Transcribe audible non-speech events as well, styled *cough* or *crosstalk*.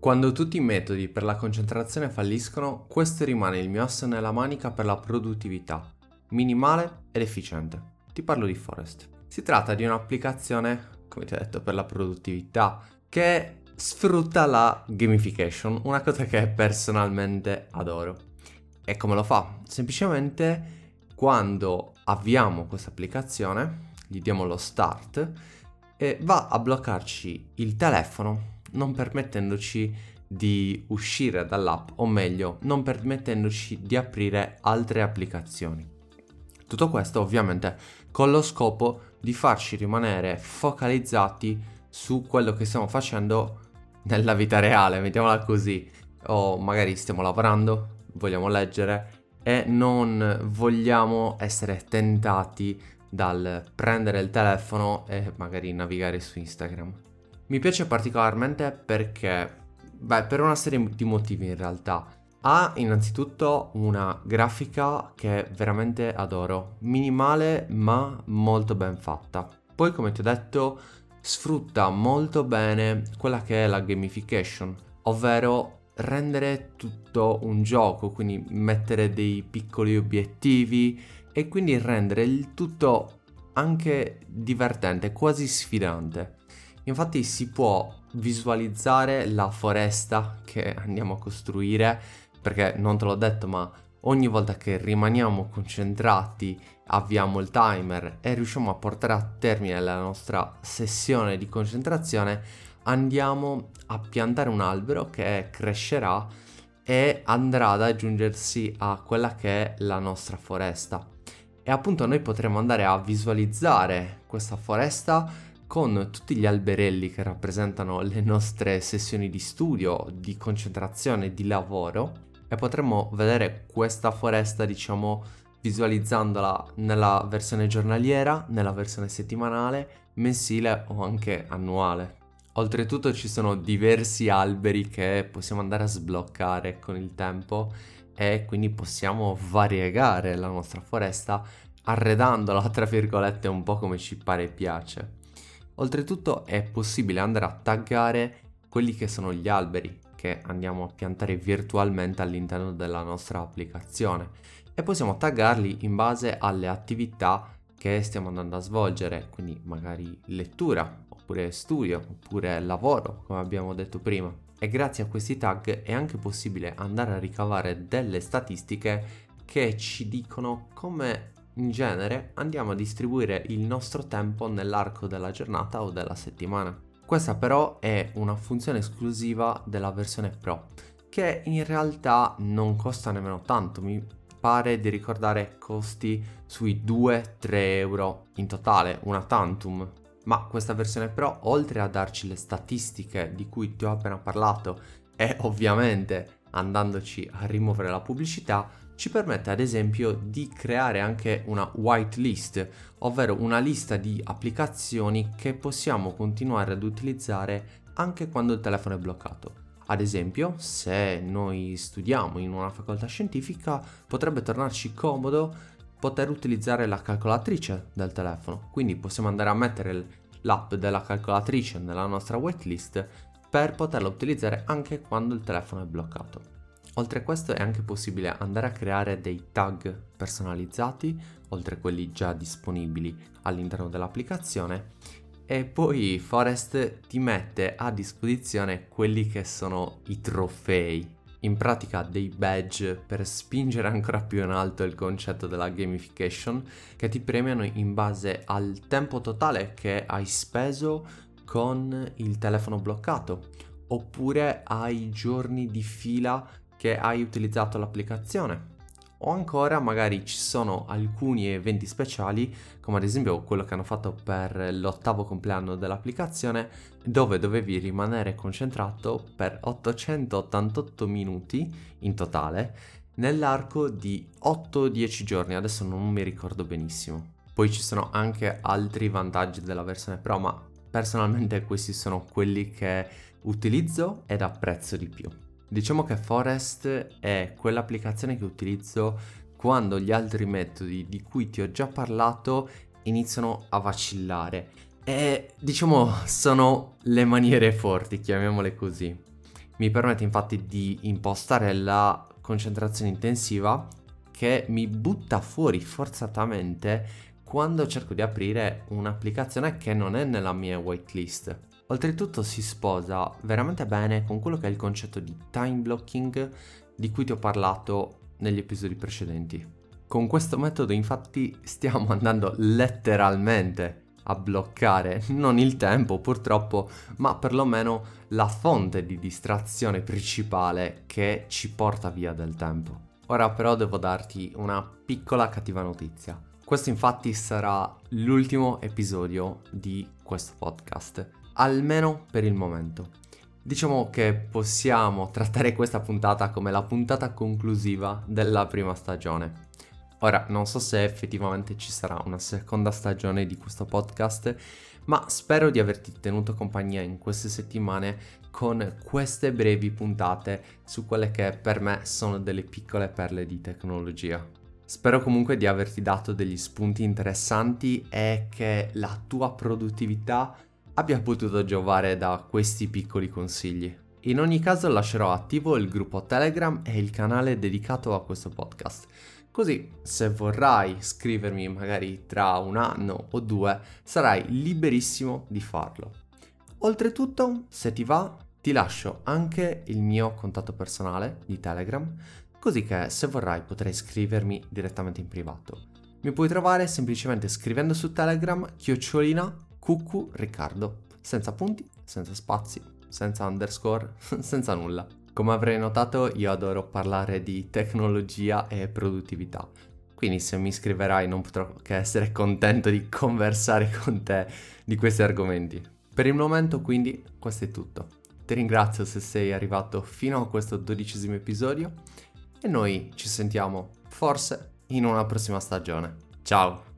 Quando tutti i metodi per la concentrazione falliscono, questo rimane il mio asso nella manica per la produttività, minimale ed efficiente. Ti parlo di Forest. Si tratta di un'applicazione, come ti ho detto, per la produttività, che sfrutta la gamification, una cosa che personalmente adoro. E come lo fa? Semplicemente quando avviamo questa applicazione, gli diamo lo start, e va a bloccarci il telefono non permettendoci di uscire dall'app o meglio non permettendoci di aprire altre applicazioni. Tutto questo ovviamente con lo scopo di farci rimanere focalizzati su quello che stiamo facendo nella vita reale, mettiamola così, o magari stiamo lavorando, vogliamo leggere e non vogliamo essere tentati dal prendere il telefono e magari navigare su Instagram. Mi piace particolarmente perché, beh, per una serie di motivi in realtà. Ha innanzitutto una grafica che veramente adoro, minimale ma molto ben fatta. Poi, come ti ho detto, sfrutta molto bene quella che è la gamification, ovvero rendere tutto un gioco, quindi mettere dei piccoli obiettivi e quindi rendere il tutto anche divertente, quasi sfidante. Infatti si può visualizzare la foresta che andiamo a costruire, perché non te l'ho detto, ma ogni volta che rimaniamo concentrati, avviamo il timer e riusciamo a portare a termine la nostra sessione di concentrazione, andiamo a piantare un albero che crescerà e andrà ad aggiungersi a quella che è la nostra foresta. E appunto noi potremo andare a visualizzare questa foresta con tutti gli alberelli che rappresentano le nostre sessioni di studio, di concentrazione, di lavoro e potremo vedere questa foresta, diciamo, visualizzandola nella versione giornaliera, nella versione settimanale, mensile o anche annuale. Oltretutto ci sono diversi alberi che possiamo andare a sbloccare con il tempo e quindi possiamo variegare la nostra foresta arredandola tra virgolette un po' come ci pare e piace. Oltretutto è possibile andare a taggare quelli che sono gli alberi che andiamo a piantare virtualmente all'interno della nostra applicazione e possiamo taggarli in base alle attività che stiamo andando a svolgere, quindi magari lettura, oppure studio, oppure lavoro, come abbiamo detto prima. E grazie a questi tag è anche possibile andare a ricavare delle statistiche che ci dicono come in genere andiamo a distribuire il nostro tempo nell'arco della giornata o della settimana. Questa però è una funzione esclusiva della versione Pro, che in realtà non costa nemmeno tanto, mi pare di ricordare costi sui 2-3 euro in totale, una tantum. Ma questa versione Pro, oltre a darci le statistiche di cui ti ho appena parlato e ovviamente andandoci a rimuovere la pubblicità, ci permette ad esempio di creare anche una whitelist, ovvero una lista di applicazioni che possiamo continuare ad utilizzare anche quando il telefono è bloccato. Ad esempio, se noi studiamo in una facoltà scientifica, potrebbe tornarci comodo poter utilizzare la calcolatrice del telefono. Quindi possiamo andare a mettere l'app della calcolatrice nella nostra whitelist per poterla utilizzare anche quando il telefono è bloccato. Oltre a questo è anche possibile andare a creare dei tag personalizzati, oltre a quelli già disponibili all'interno dell'applicazione, e poi Forest ti mette a disposizione quelli che sono i trofei, in pratica dei badge per spingere ancora più in alto il concetto della gamification, che ti premiano in base al tempo totale che hai speso con il telefono bloccato, oppure ai giorni di fila che hai utilizzato l'applicazione. O ancora magari ci sono alcuni eventi speciali, come ad esempio quello che hanno fatto per l'ottavo compleanno dell'applicazione, dove dovevi rimanere concentrato per 888 minuti in totale nell'arco di 8-10 giorni, adesso non mi ricordo benissimo. Poi ci sono anche altri vantaggi della versione Pro, ma personalmente questi sono quelli che utilizzo ed apprezzo di più. Diciamo che Forest è quell'applicazione che utilizzo quando gli altri metodi di cui ti ho già parlato iniziano a vacillare e diciamo sono le maniere forti, chiamiamole così. Mi permette infatti di impostare la concentrazione intensiva che mi butta fuori forzatamente quando cerco di aprire un'applicazione che non è nella mia whitelist. Oltretutto si sposa veramente bene con quello che è il concetto di time blocking di cui ti ho parlato negli episodi precedenti. Con questo metodo infatti stiamo *laughs* andando letteralmente a bloccare non il tempo purtroppo, ma perlomeno la fonte di distrazione principale che ci porta via del tempo. Ora però devo darti una piccola cattiva notizia. Questo infatti sarà l'ultimo episodio di questo podcast, almeno per il momento. Diciamo che possiamo trattare questa puntata come la puntata conclusiva della prima stagione. Ora, non so se effettivamente ci sarà una seconda stagione di questo podcast, ma spero di averti tenuto compagnia in queste settimane con queste brevi puntate su quelle che per me sono delle piccole perle di tecnologia. Spero comunque di averti dato degli spunti interessanti e che la tua produttività abbia potuto giovare da questi piccoli consigli. In ogni caso lascerò attivo il gruppo Telegram e il canale dedicato a questo podcast. Così se vorrai scrivermi magari tra un anno o due, sarai liberissimo di farlo. Oltretutto, se ti va, ti lascio anche il mio contatto personale di Telegram così che se vorrai potrai scrivermi direttamente in privato. Mi puoi trovare semplicemente scrivendo su Telegram chiocciolina cucù Riccardo, senza punti, senza spazi, senza underscore, *laughs* senza nulla. Come avrai notato io adoro parlare di tecnologia e produttività, quindi se mi scriverai non potrò che essere contento di conversare con te di questi argomenti. Per il momento quindi questo è tutto. Ti ringrazio se sei arrivato fino a questo dodicesimo episodio e noi ci sentiamo forse in una prossima stagione. Ciao!